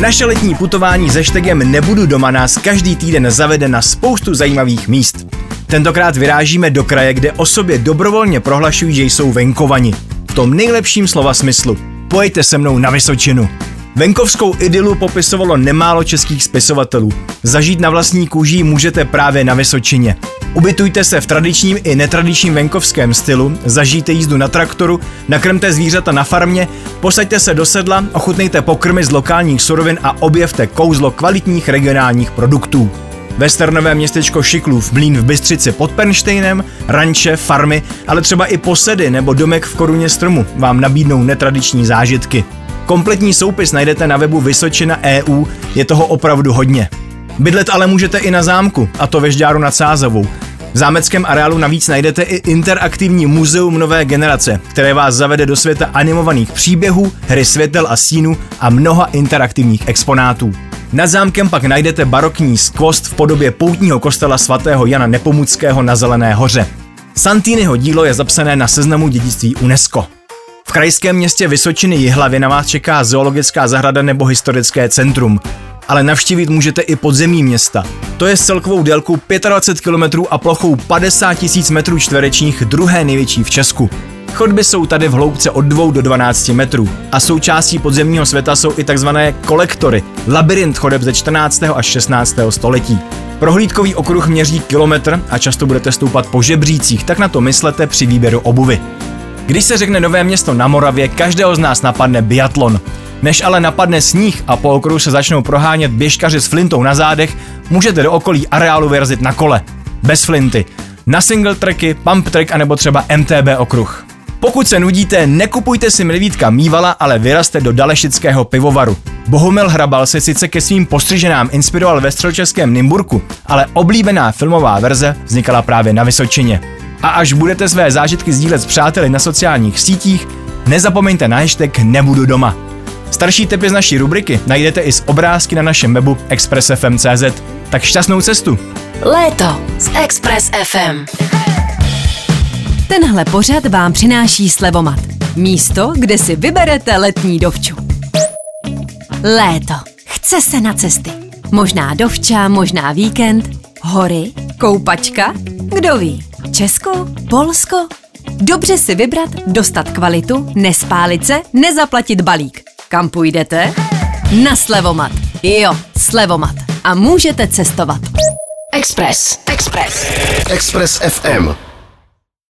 Naše letní putování se štegem Nebudu doma nás každý týden zavede na spoustu zajímavých míst. Tentokrát vyrážíme do kraje, kde o sobě dobrovolně prohlašují, že jsou venkovani. V tom nejlepším slova smyslu. Pojďte se mnou na Vysočinu. Venkovskou idylu popisovalo nemálo českých spisovatelů. Zažít na vlastní kůži můžete právě na Vysočině. Ubytujte se v tradičním i netradičním venkovském stylu, zažijte jízdu na traktoru, nakrmte zvířata na farmě, posaďte se do sedla, ochutnejte pokrmy z lokálních surovin a objevte kouzlo kvalitních regionálních produktů. Westernové městečko Šiklův, mlín v Bystřici pod Pernštejnem, ranče, farmy, ale třeba i posedy nebo domek v koruně stromu vám nabídnou netradiční zážitky. Kompletní soupis najdete na webu Vysočina EU, je toho opravdu hodně. Bydlet ale můžete i na zámku, a to ve Žďáru nad Sázovou. V zámeckém areálu navíc najdete i interaktivní muzeum nové generace, které vás zavede do světa animovaných příběhů, hry světel a stínů a mnoha interaktivních exponátů. Nad zámkem pak najdete barokní skvost v podobě poutního kostela svatého Jana Nepomuckého na Zelené hoře. Santýnyho dílo je zapsané na seznamu dědictví UNESCO. V krajském městě Vysočiny Jihlavy na vás čeká zoologická zahrada nebo historické centrum. Ale navštívit můžete i podzemí města. To je s celkovou délkou 25 km a plochou 50 000 metrů čtverečních druhé největší v Česku. Chodby jsou tady v hloubce od 2 do 12 metrů a součástí podzemního světa jsou i takzvané kolektory, labirint chodeb ze 14. až 16. století. Prohlídkový okruh měří kilometr a často budete stoupat po žebřících, tak na to myslete při výběru obuvy. Když se řekne Nové město na Moravě, každého z nás napadne biatlon. Než ale napadne sníh a po okruhu se začnou prohánět běžkaři s flintou na zádech, můžete do okolí areálu vyrazit na kole. Bez flinty. Na single tracky, pump track anebo třeba MTB okruh. Pokud se nudíte, nekupujte si medvídka mývala, ale vyrazte do Dalešického pivovaru. Bohumil Hrabal se sice ke svým postřiženám inspiroval ve středočeském Nymburku, ale oblíbená filmová verze vznikala právě na Vysočině. A až budete své zážitky sdílet s přáteli na sociálních sítích, nezapomeňte na hashtag Nebudu doma. Starší typy z naší rubriky najdete i z obrázky na našem webu expressfm.cz. Tak šťastnou cestu! Léto s Express FM. Tenhle pořad vám přináší Slevomat. Místo, kde si vyberete letní dovču. Léto. Chce se na cesty. Možná dovča, možná víkend, hory, koupačka, kdo ví. Česko, Polsko. Dobře si vybrat, dostat kvalitu, nespálit se, nezaplatit balík. Kam půjdete? Na Slevomat. Jo, Slevomat. A můžete cestovat. Express. Express. Express FM.